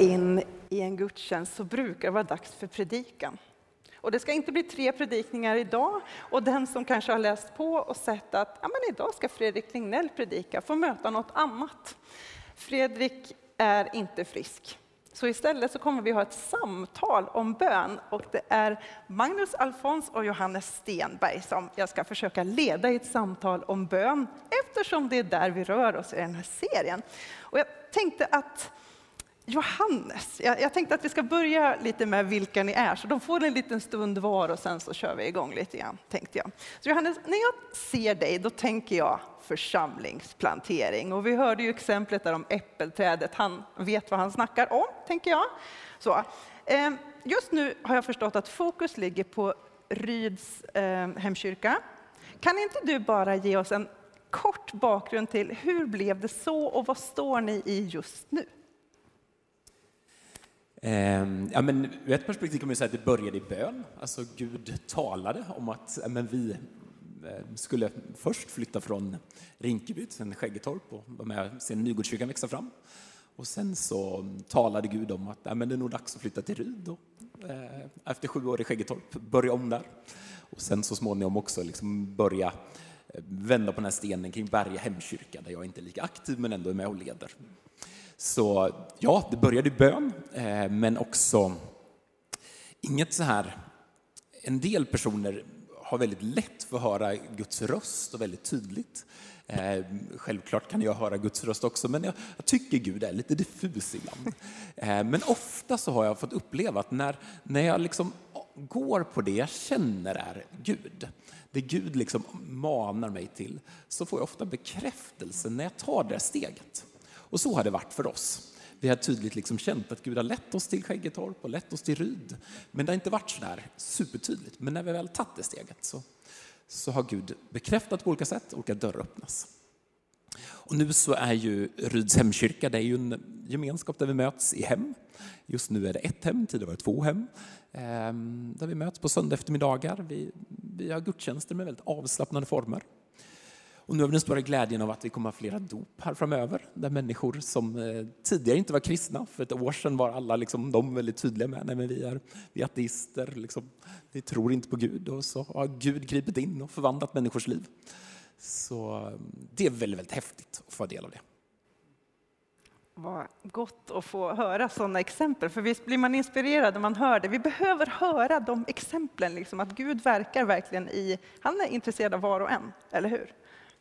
in i en gudstjänst så brukar det vara dags för predikan. Och det ska inte bli tre predikningar idag och den som kanske har läst på och sett att ja, men idag ska Fredrik Lignell predika får möta något annat. Fredrik är inte frisk. Så istället så kommer vi ha ett samtal om bön och det är Magnus Alfons och Johannes Stenberg som jag ska försöka leda i ett samtal om bön eftersom det är där vi rör oss i den här serien. Och jag tänkte att Johannes, jag, jag, tänkte att vi ska börja lite med vilka ni är, så de får en liten stund var och sen så kör vi igång lite grann, tänkte jag. Så Johannes, när jag ser dig, då tänker jag församlingsplantering. Och vi hörde ju exemplet där om äppelträdet, han vet vad han snackar om, tänker jag. Så, eh, just nu har jag förstått att fokus ligger på Ryds eh, hemkyrka. Kan inte du bara ge oss en kort bakgrund till hur blev det så och vad står ni i just nu? Ehm, ja, men ur ett perspektiv kan man säga att det började i bön. Alltså Gud talade om att men vi eh, skulle först flytta från Rinkeby till Skäggetorp och vara med och se Nygårdskyrkan växa fram. Och sen så talade Gud om att ja, men det är nog dags att flytta till Ryd och, eh, efter sju år i Skäggetorp, börja om där. Och sen så småningom också liksom börja eh, vända på den här stenen kring Berga hemkyrka där jag inte är lika aktiv men ändå är med och leder. Så ja, det började i bön, eh, men också inget så här... En del personer har väldigt lätt för att höra Guds röst och väldigt tydligt. Eh, självklart kan jag höra Guds röst också, men jag, jag tycker Gud är lite diffus ibland. Eh, men ofta så har jag fått uppleva att när, när jag liksom går på det jag känner är Gud, det Gud liksom manar mig till, så får jag ofta bekräftelse när jag tar det steget. Och så har det varit för oss. Vi har tydligt liksom känt att Gud har lett oss till Skäggetorp och lett oss till Ryd. Men det har inte varit så där supertydligt. Men när vi väl tagit det steget så, så har Gud bekräftat på olika sätt, olika dörrar öppnas. Och nu så är ju Ryds hemkyrka, det är ju en gemenskap där vi möts i hem. Just nu är det ett hem, tidigare var det två hem. Ehm, där vi möts på söndag eftermiddagar. Vi, vi har gudstjänster med väldigt avslappnade former. Och nu har vi den stora glädjen av att vi kommer att ha flera dop här framöver, där människor som eh, tidigare inte var kristna, för ett år sedan var alla liksom, de väldigt tydliga med nej, men vi är, vi är ateister, liksom, vi tror inte på Gud, och så har Gud gripit in och förvandlat människors liv. Så eh, det är väldigt, väldigt häftigt att få del av det. Vad gott att få höra sådana exempel, för visst blir man inspirerad när man hör det. Vi behöver höra de exemplen, liksom, att Gud verkar verkligen i, han är intresserad av var och en, eller hur?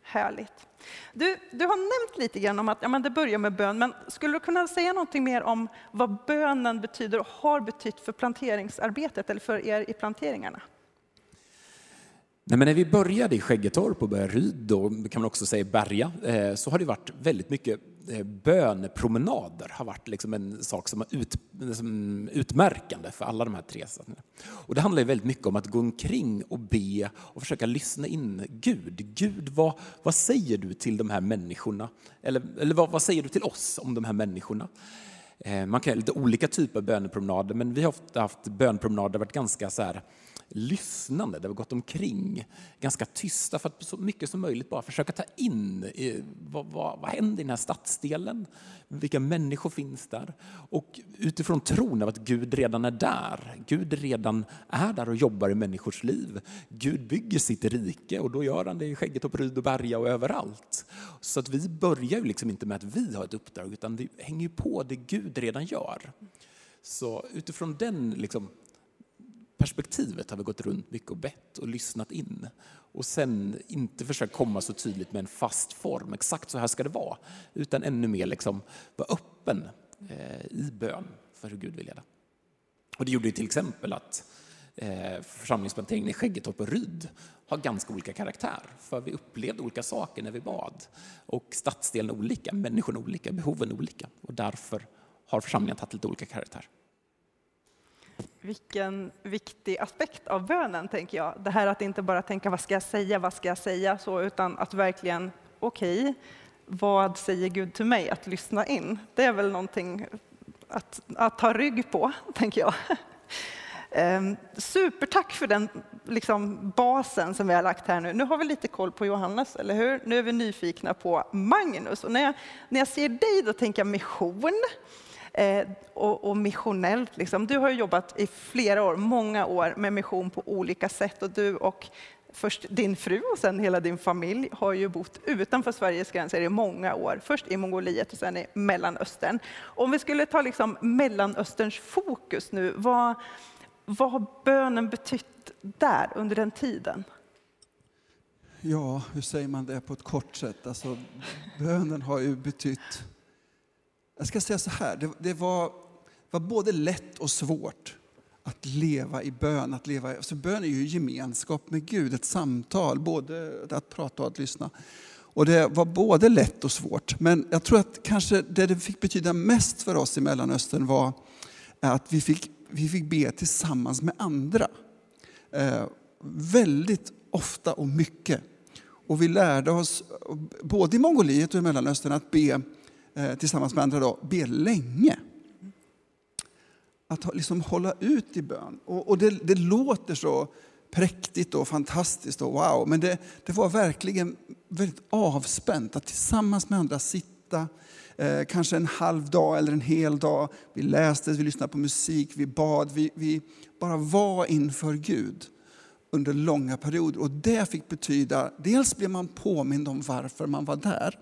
Härligt. Du, du har nämnt lite grann om att ja, men det börjar med bön, men skulle du kunna säga någonting mer om vad bönen betyder och har betytt för planteringsarbetet eller för er i planteringarna? Nej, men när vi började i Skäggetorp och började Ryd, och kan man också säga Berga, eh, så har det varit väldigt mycket eh, bönepromenader har varit liksom en sak som är ut, som utmärkande för alla de här tre. Och det handlar väldigt mycket om att gå omkring och be och försöka lyssna in Gud. Gud, vad, vad säger du till de här människorna? Eller, eller vad, vad säger du till oss om de här människorna? Eh, man kan ha lite olika typer av bönepromenader, men vi har ofta haft bönpromenader varit ganska så här, lyssnande, där vi gått omkring ganska tysta för att så mycket som möjligt bara försöka ta in eh, vad, vad, vad händer i den här stadsdelen? Vilka människor finns där? Och utifrån tron av att Gud redan är där. Gud redan är där och jobbar i människors liv. Gud bygger sitt rike och då gör han det i Skäggetorp, Ryd och Berga och överallt. Så att vi börjar ju liksom inte med att vi har ett uppdrag utan det hänger ju på det Gud redan gör. Så utifrån den liksom perspektivet har vi gått runt mycket och bett och lyssnat in. Och sen inte försökt komma så tydligt med en fast form, exakt så här ska det vara. Utan ännu mer liksom vara öppen eh, i bön för hur Gud vill leda. Och det gjorde ju till exempel att eh, församlingsplanteringen i Skäggetorp och Ryd har ganska olika karaktär. För vi upplevde olika saker när vi bad. Och stadsdelen olika, människorna olika, behoven olika. Och därför har församlingen tagit lite olika karaktär. Vilken viktig aspekt av bönen, tänker jag. Det här att inte bara tänka vad ska jag säga, vad ska jag säga, så, utan att verkligen, okej, okay, vad säger Gud till mig? Att lyssna in. Det är väl någonting att, att ta rygg på, tänker jag. Ehm, supertack för den liksom, basen som vi har lagt här nu. Nu har vi lite koll på Johannes, eller hur? Nu är vi nyfikna på Magnus. Och när jag, när jag ser dig då tänker jag mission eh, och, och missionellt. Liksom. Du har jobbat i flera år, många år, med mission på olika sätt och du och först din fru och sen hela din familj har ju bott utanför Sveriges gränser i många år. Först i Mongoliet och sen i Mellanöstern. Om vi skulle ta liksom Mellanösterns fokus nu, vad, vad har bönen betytt där under den tiden? Ja, hur säger man det på ett kort sätt? Alltså, bönen har ju betytt... Jag ska säga så här, det, det var, var både lätt och svårt att leva i bön. Att leva, alltså bön är ju gemenskap med Gud, ett samtal, både att prata och att lyssna. Och det var både lätt och svårt. Men jag tror att kanske det det fick betyda mest för oss i Mellanöstern var att vi fick, vi fick be tillsammans med andra. Eh, väldigt ofta och mycket. Och vi lärde oss, både i Mongoliet och i Mellanöstern, att be Eh, tillsammans med andra, då, ber länge att liksom hålla ut i bön. Och, och det, det, låter så präktigt och fantastiskt och wow, men det, det var verkligen väldigt avspänt att tillsammans med andra sitta eh, kanske en halv dag eller en hel dag. Vi läste, vi lyssnade på musik, vi bad, vi, vi bara var inför Gud under långa perioder. Och det fick betyda, dels blev man påmind om varför man var där.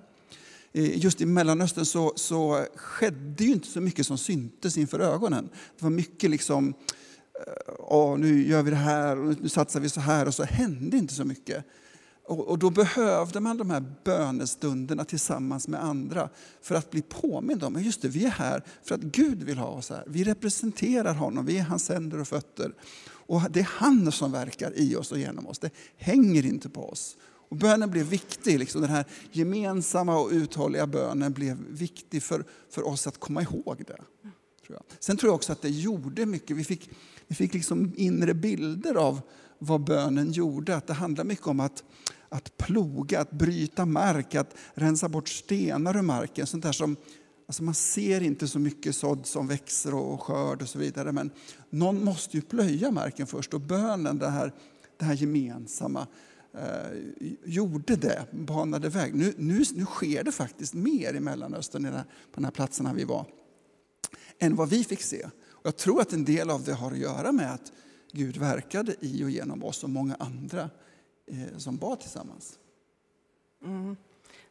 Just i Mellanöstern så, så skedde ju inte så mycket som syntes inför ögonen. Det var mycket liksom, eh, Åh, nu gör vi det här och nu satsar vi så här och så hände inte så mycket. Och, och då behövde man de här bönestunderna tillsammans med andra för att bli påmind om, just det, vi är här för att Gud vill ha oss här. Vi representerar honom, vi är hans händer och fötter. Och det är han som verkar i oss och genom oss. Det hänger inte på oss. Och bönen blev viktig, liksom den här gemensamma och uthålliga bönen blev viktig för, för oss att komma ihåg det. Tror jag. Sen tror jag också att det gjorde mycket. Vi fick, vi fick liksom inre bilder av vad bönen gjorde. Att det handlar mycket om att, att ploga, att bryta mark, att rensa bort stenar ur marken. Sånt där som, alltså man ser inte så mycket sådd som växer och skörd och så vidare. Men någon måste ju plöja marken först och bönen, det här, det här gemensamma eh, gjorde det, banade väg. Nu, nu, nu sker det faktiskt mer i Mellanöstern, på de här platserna vi var, än vad vi fick se. Och jag tror att en del av det har att göra med att Gud verkade i och genom oss och många andra eh, som bad tillsammans. Mm.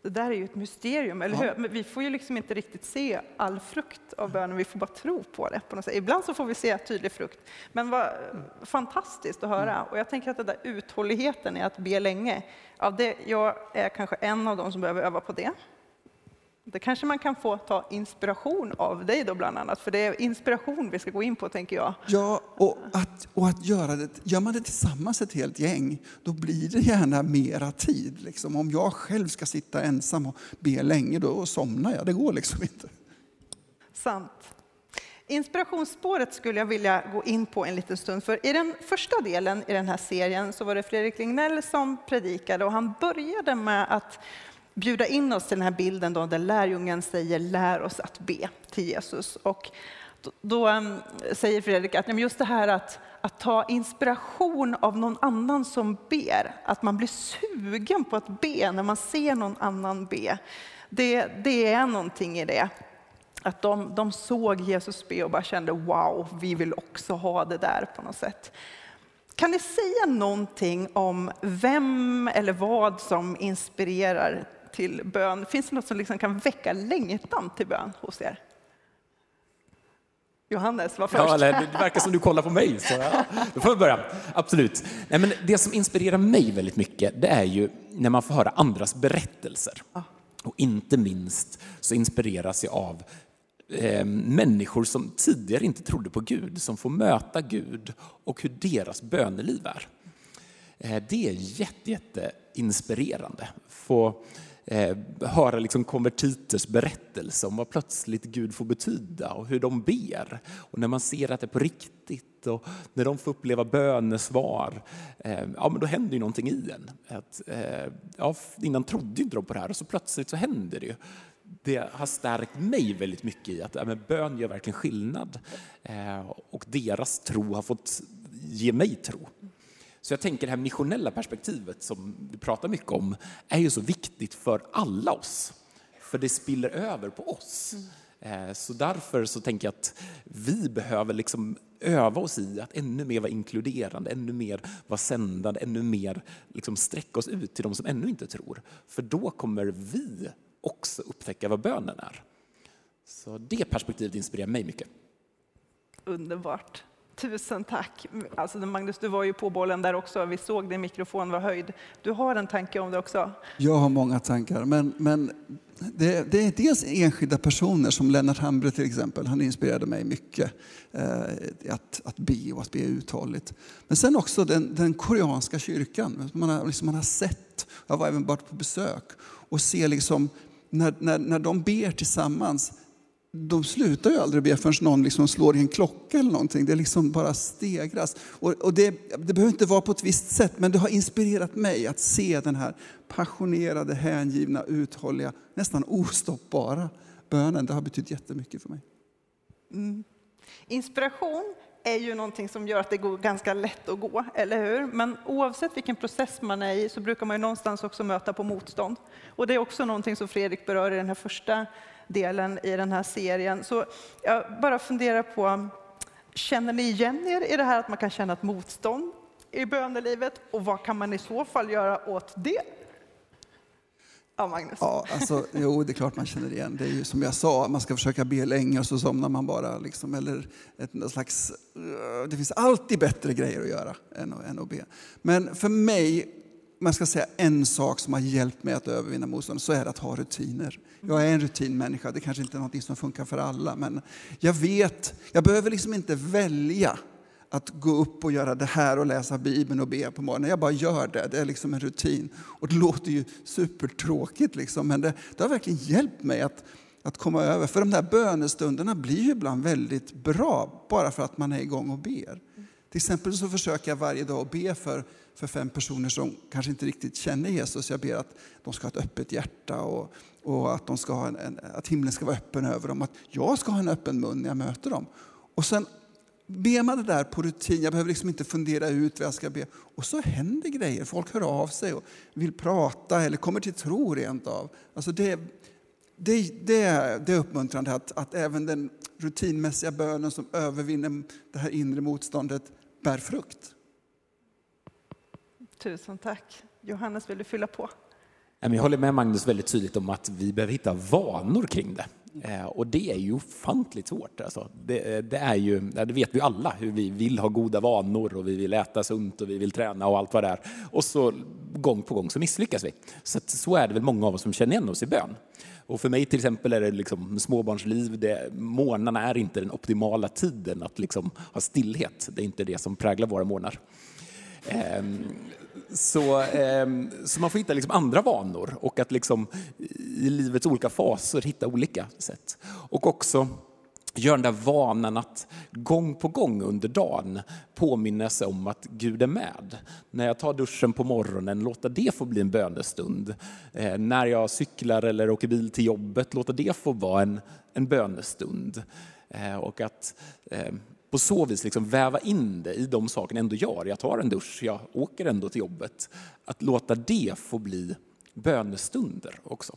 Det där är ju ett mysterium, eller hur? Men vi får ju liksom inte riktigt se all frukt av bönen, vi får bara tro på det. På något sätt. Ibland så får vi se tydlig frukt. Men vad fantastiskt att höra. Mm. Och jag tänker att den där uthålligheten i att be länge, ja, det, jag är kanske en av dem som behöver öva på det. Det kanske man kan få ta inspiration av dig då bland annat, för det är inspiration vi ska gå in på tänker jag. Ja, och att, och att göra det, gör man det tillsammans ett helt gäng, då blir det gärna mera tid. Liksom. Om jag själv ska sitta ensam och be länge, då somnar jag. Det går liksom inte. Sant. Inspirationsspåret skulle jag vilja gå in på en liten stund, för i den första delen i den här serien så var det Fredrik Lignell som predikade och han började med att bjuda in oss till den här bilden då, där lärjungen säger lär oss att be till Jesus. Och då, ehm, säger Fredrik att just det här att, att ta inspiration av någon annan som ber, att man blir sugen på att be när man ser någon annan be. Det, det är någonting i det. Att de, de såg Jesus be och bara kände wow, vi vill också ha det där på något sätt. Kan ni säga någonting om vem eller vad som inspirerar till bön? Finns det något som liksom kan väcka längtan till bön hos er? Johannes var först. Ja, det verkar som du kollar på mig, så ja, då får vi börja. Absolut. Nej, men det som inspirerar mig väldigt mycket, det är ju när man får höra andras berättelser. Och inte minst så inspireras jag av eh, människor som tidigare inte trodde på Gud, som får möta Gud och hur deras böneliv är. Eh, det är jätte, jätte inspirerande. Få eh, höra liksom konvertiters berättelse om vad plötsligt Gud får betyda och hur de ber. Och när man ser att det är på riktigt och när de får uppleva bönesvar, eh, ja men då händer ju någonting i en. Att, eh, ja, innan trodde inte de på det här och så plötsligt så händer det ju det har stärkt mig väldigt mycket i att ja, men bön gör verkligen skillnad. Eh, och deras tro har fått ge mig tro. Så jag tänker det här missionella perspektivet som du pratar mycket om är ju så viktigt för alla oss. För det spiller över på oss. Eh, så därför så tänker jag att vi behöver liksom öva oss i att ännu mer vara inkluderande, ännu mer vara sändande, ännu mer liksom sträcka oss ut till de som ännu inte tror. För då kommer vi också upptäcka vad bönen är. Så det perspektivet inspirerar mig mycket. Underbart. Tusen tack. Alltså Magnus, du var ju på bollen där också. Vi såg din mikrofon var höjd. Du har en tanke om det också? Jag har många tankar, men, men det, det är dels enskilda personer som Lennart Hambre till exempel. Han inspirerade mig mycket eh, att, att be och att be uthålligt. Men sen också den, den koreanska kyrkan. Man har, liksom, man har sett, jag var även varit på besök och ser liksom när, när, när de ber tillsammans de slutar ju aldrig be förrän någon liksom slår i en klocka eller någonting. Det liksom bara stegras. Och, och det, det, behöver inte vara på ett visst sätt, men det har inspirerat mig att se den här passionerade, hängivna, uthålliga, nästan ostoppbara bönen. Det har betytt jättemycket för mig. Mm. Inspiration är ju någonting som gör att det går ganska lätt att gå, eller hur? Men oavsett vilken process man är i så brukar man ju någonstans också möta på motstånd. Och det är också någonting som Fredrik berör i den här första delen i den här serien. Så jag bara funderar på, känner ni igen er i det här att man kan känna ett motstånd i bönelivet? Och vad kan man i så fall göra åt det? Ja, Magnus. Ja, alltså, jo, det är klart man känner igen. Det är ju som jag sa, man ska försöka be länge och så somnar man bara. Liksom, eller ett slags, eh, det finns alltid bättre grejer att göra än att, än att be. Men för mig man ska säga en sak som har hjälpt mig att övervinna motstånd, så är det att ha rutiner. Jag är en rutinmänniska, det kanske inte är något som funkar för alla, men jag vet, jag behöver liksom inte välja att gå upp och göra det här och läsa Bibeln och be på morgonen. Jag bara gör det, det är liksom en rutin. Och det låter ju supertråkigt, liksom, men det, det har verkligen hjälpt mig att, att komma över. För de där bönestunderna blir ju ibland väldigt bra, bara för att man är igång och ber. Till exempel så försöker jag varje dag att be för för fem personer som kanske inte riktigt känner Jesus. Jag ber att de ska ha ett öppet hjärta och, och att, de ska ha en, en, att himlen ska vara öppen över dem. Att jag ska ha en öppen mun när jag möter dem. Och sen ber man det där på rutin. Jag behöver liksom inte fundera ut vad jag ska be. Och så händer grejer. Folk hör av sig och vill prata eller kommer till tro rent av. Alltså det, det, det, det är uppmuntrande att, att även den rutinmässiga bönen som övervinner det här inre motståndet bär frukt. Tusen tack. Johannes, vill du fylla på? Jag håller med Magnus väldigt tydligt om att vi behöver hitta vanor kring det. Eh, och det är ju ofantligt svårt. Alltså. Det, eh, det, är ju, det vet vi alla, hur vi vill ha goda vanor och vi vill äta sunt och vi vill träna och allt vad det är. Och så gång på gång så misslyckas vi. Så, så är det väl många av oss som känner igen oss i bön. Och för mig till exempel är det liksom småbarnsliv, det, morgnarna är inte den optimala tiden att liksom ha stillhet. Det är inte det som präglar våra morgnar. Ehm, så, eh, så man får hitta liksom andra vanor och att liksom i livets olika faser hitta olika sätt. Och också göra den där vanan att gång på gång under dagen påminna sig om att Gud är med. När jag tar duschen på morgonen, låta det få bli en bönestund. Eh, när jag cyklar eller åker bil till jobbet, låta det få vara en, en bönestund. Eh, och att eh, på så vis liksom väva in det i de saker jag ändå gör. Jag tar en dusch, jag åker ändå till jobbet. Att låta det få bli bönestunder också.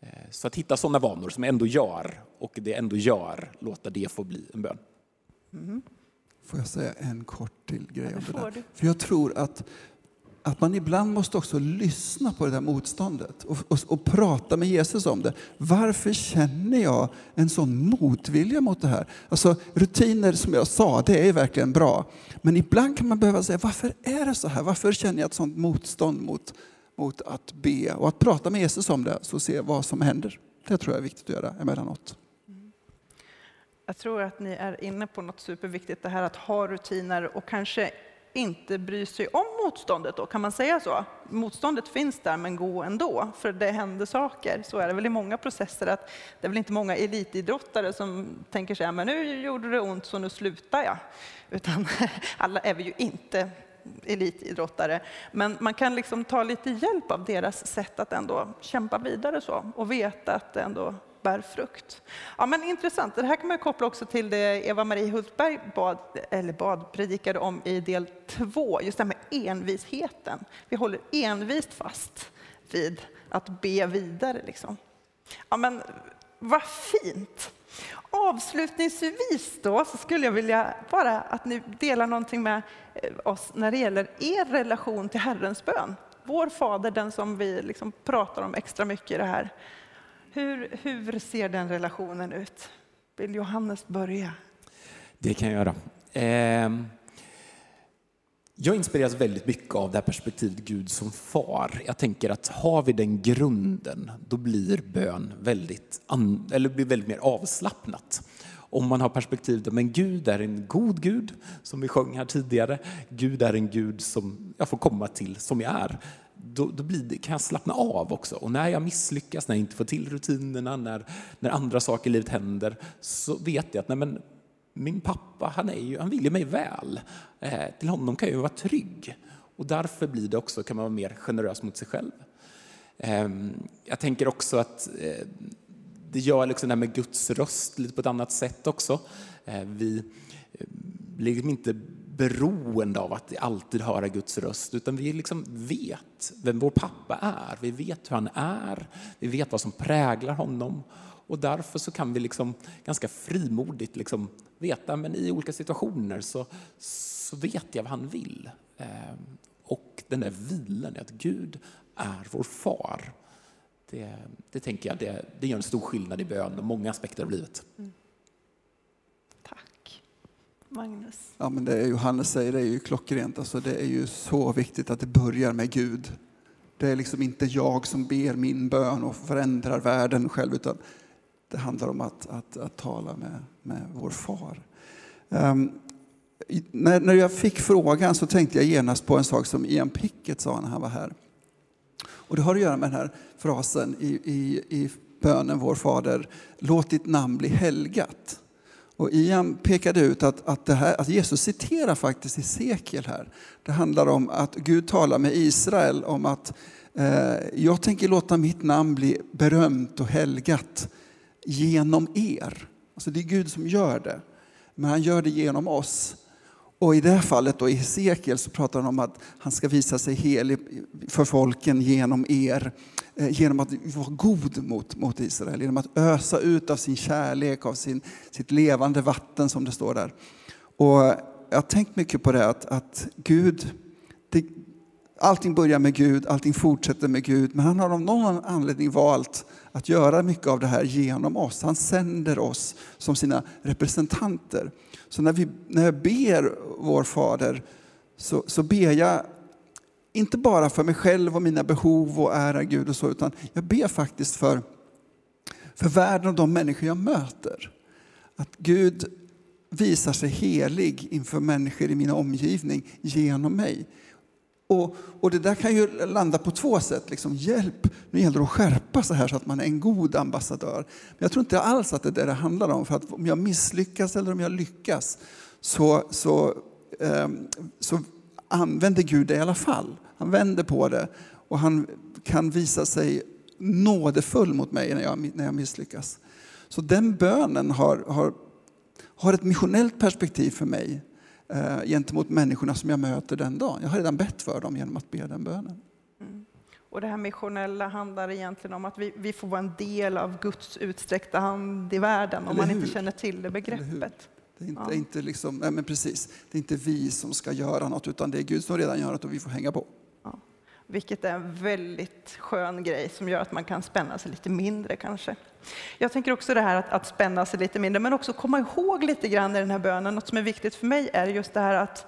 Eh, så att hitta sådana vanor som jag ändå gör och det ändå gör, låta det få bli en bön. Mm. Får jag säga en kort till grej om det där? För jag tror att att man ibland måste också lyssna på det där motståndet och, och, och, prata med Jesus om det. Varför känner jag en sån motvilja mot det här? Alltså, rutiner, som jag sa, det är verkligen bra. Men ibland kan man behöva säga, varför är det så här? Varför känner jag ett sånt motstånd mot, mot att be? Och att prata med Jesus om det, så se vad som händer. Det tror jag är viktigt att göra emellanåt. Jag tror att ni är inne på något superviktigt, det här att ha rutiner och kanske inte bryr sig om motståndet då, kan man säga så? Motståndet finns där, men gå ändå, för det händer saker. Så är det väl i många processer, att det är väl inte många elitidrottare som tänker sig, men nu gjorde det ont så nu slutar jag. Utan alla är vi ju inte elitidrottare. Men man kan liksom ta lite hjälp av deras sätt att ändå kämpa vidare så och veta att det ändå bär frukt. Ja, men intressant. Det här kan man koppla också till det Eva-Marie Hultberg bad, eller bad, predikade om i del två, just det här med envisheten. Vi håller envist fast vid att be vidare. Liksom. Ja, men vad fint! Avslutningsvis då så skulle jag vilja bara att ni delar någonting med eh, oss när det gäller er relation till Herrens bön. Vår Fader, den som vi liksom pratar om extra mycket i det här. Hur, hur ser den relationen ut? Vill Johannes börja? Det kan jag göra. Eh, jag inspireras väldigt mycket av det här perspektivet Gud som far. Jag tänker att har vi den grunden, då blir bön väldigt, eller blir väldigt mer avslappnat. Om man har perspektivet att Gud är en god Gud, som vi sjöng här tidigare. Gud är en Gud som jag får komma till som jag är. Då, då blir kan jag slappna av också. Och när jag misslyckas, när jag inte får till rutinerna, när, när andra saker i livet händer, så vet jag att nej men, min pappa, han, är ju, han vill ju mig väl. Eh, till honom kan jag ju vara trygg. Och därför blir det också, kan man vara mer generös mot sig själv. Eh, jag tänker också att eh, det gör liksom det här med Guds röst lite på ett annat sätt också. Eh, vi blir liksom inte beroende av att alltid höra Guds röst, utan vi liksom vet vem vår pappa är. Vi vet hur han är, vi vet vad som präglar honom. Och därför så kan vi liksom ganska frimodigt liksom veta, men i olika situationer så, så vet jag vad han vill. Ehm, och den där vilan i att Gud är vår far, det, det tänker jag, det, det gör en stor skillnad i bön och många aspekter av livet. Mm. Magnus? Ja, men det Johannes säger det är ju klockrent. Alltså, det är ju så viktigt att det börjar med Gud. Det är liksom inte jag som ber min bön och förändrar världen själv, utan det handlar om att, att, att tala med, med vår far. Um, när, när jag fick frågan så tänkte jag genast på en sak som Ian Pickett sa när han var här. Och det har att göra med den här frasen i, i, i bönen Vår Fader, låt ditt namn bli helgat. Och Ian pekade ut att, att, det här, att Jesus citerar faktiskt Hesekiel här. Det handlar om att Gud talar med Israel om att eh, jag tänker låta mitt namn bli berömt och helgat genom er. Alltså det är Gud som gör det, men han gör det genom oss. Och i det här fallet då, i Hesekiel så pratar han om att han ska visa sig helig för folken genom er, Eh, genom att vara god mot, mot Israel, genom att ösa ut av sin kärlek, av sin, sitt levande vatten som det står där. Och jag har tänkt mycket på det att, att Gud, det, allting börjar med Gud, allting fortsätter med Gud, men han har av någon anledning valt att göra mycket av det här genom oss. Han sänder oss som sina representanter. Så när, vi, när jag ber vår Fader så, så ber jag inte bara för mig själv och mina behov och ära Gud och så, utan jag ber faktiskt för, för världen och de människor jag möter. Att Gud visar sig helig inför människor i min omgivning genom mig. Och, och, det där kan ju landa på två sätt. Liksom, hjälp, nu gäller det att skärpa sig här så att man är en god ambassadör. Men jag tror inte alls att det är det det handlar om. För att om jag misslyckas eller om jag lyckas så, så, eh, så använder Gud det i alla fall. Han vänder på det och han kan visa sig nådefull mot mig när jag, när jag misslyckas. Så den bönen har, har, har ett missionellt perspektiv för mig eh, gentemot människorna som jag möter den dagen. Jag har redan bett för dem genom att be den bönen. Mm. Och det här missionella handlar egentligen om att vi, vi får vara en del av Guds utsträckta hand i världen om man inte känner till det begreppet. Det är inte, ja. inte liksom, nej men precis, det är inte vi som ska göra något utan det är Gud som redan gör det och vi får hänga på. Vilket är en väldigt skön grej som gör att man kan spänna sig lite mindre kanske. Jag tänker också det här att, att spänna sig lite mindre, men också komma ihåg lite grann i den här bönen. Något som är viktigt för mig är just det här att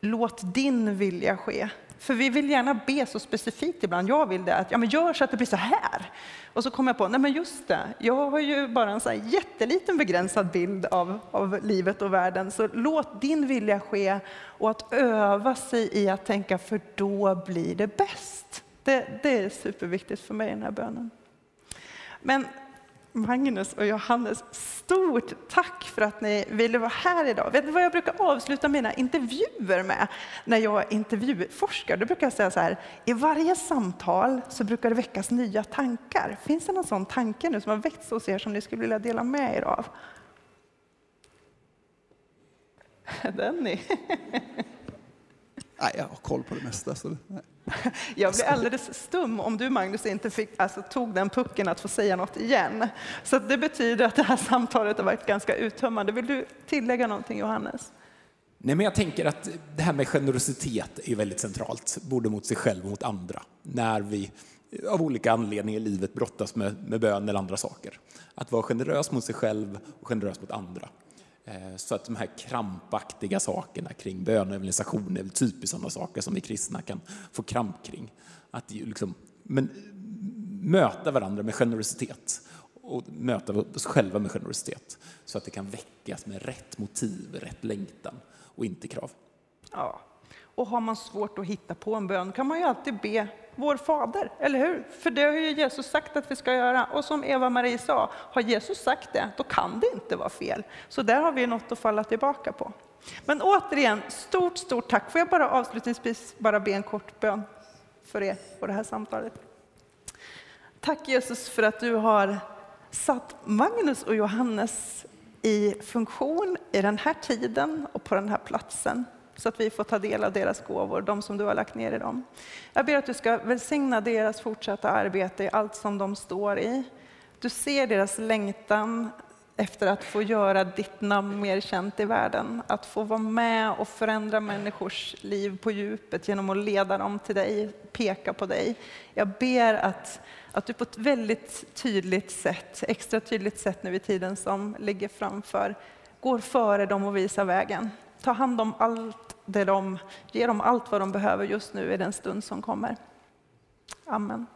låt din vilja ske. För vi vill gärna be så specifikt ibland. Jag vill det, att ja, men gör så att det blir så här. Och så kommer jag på, nej men just det, jag har ju bara en så här jätteliten begränsad bild av, av livet och världen. Så låt din vilja ske och att öva sig i att tänka, för då blir det bäst. Det, det är superviktigt för mig, i den här bönen. Men Magnus och Johannes, stort tack för att ni ville vara här idag. Vet ni vad jag brukar avsluta mina intervjuer med när jag intervjuforskar? Då brukar jag säga så här, i varje samtal så brukar det väckas nya tankar. Finns det någon sån tanke nu som har väckts hos er som ni skulle vilja dela med er av? Den ni. Nej, jag har koll på det mesta. Så, nej. Jag blir alldeles stum om du Magnus inte fick, alltså, tog den pucken att få säga något igen. Så det betyder att det här samtalet har varit ganska uttömmande. Vill du tillägga någonting Johannes? Nej, men jag tänker att det här med generositet är väldigt centralt, både mot sig själv och mot andra, när vi av olika anledningar i livet brottas med, med bön eller andra saker. Att vara generös mot sig själv och generös mot andra. Eh, så att de här krampaktiga sakerna kring bön och evangelisation är väl typiskt sådana saker som vi kristna kan få kramp kring. Att liksom, men mm, möta varandra med generositet och möta oss själva med generositet så att det kan väckas med rätt motiv, rätt längtan och inte krav. Ja, och har man svårt att hitta på en bön kan man ju alltid be vår fader, eller hur? För det har ju Jesus sagt att vi ska göra. Och som Eva-Marie sa, har Jesus sagt det, då kan det inte vara fel. Så där har vi något att falla tillbaka på. Men återigen, stort, stort tack. Får jag bara avslutningsvis bara be en kort bön för er på det här samtalet. Tack Jesus för att du har satt Magnus och Johannes i funktion i den här tiden och på den här platsen så att vi får ta del av deras gåvor, de som du har lagt ner i dem. Jag ber att du ska välsigna deras fortsatta arbete i allt som de står i. Du ser deras längtan efter att få göra ditt namn mer känt i världen, att få vara med och förändra människors liv på djupet genom att leda dem till dig, peka på dig. Jag ber att, att du på ett väldigt tydligt sätt, extra tydligt sätt nu i tiden som ligger framför, går före dem och visar vägen. Ta hand om allt det de, ger dem allt vad de behöver just nu i den stund som kommer. Amen.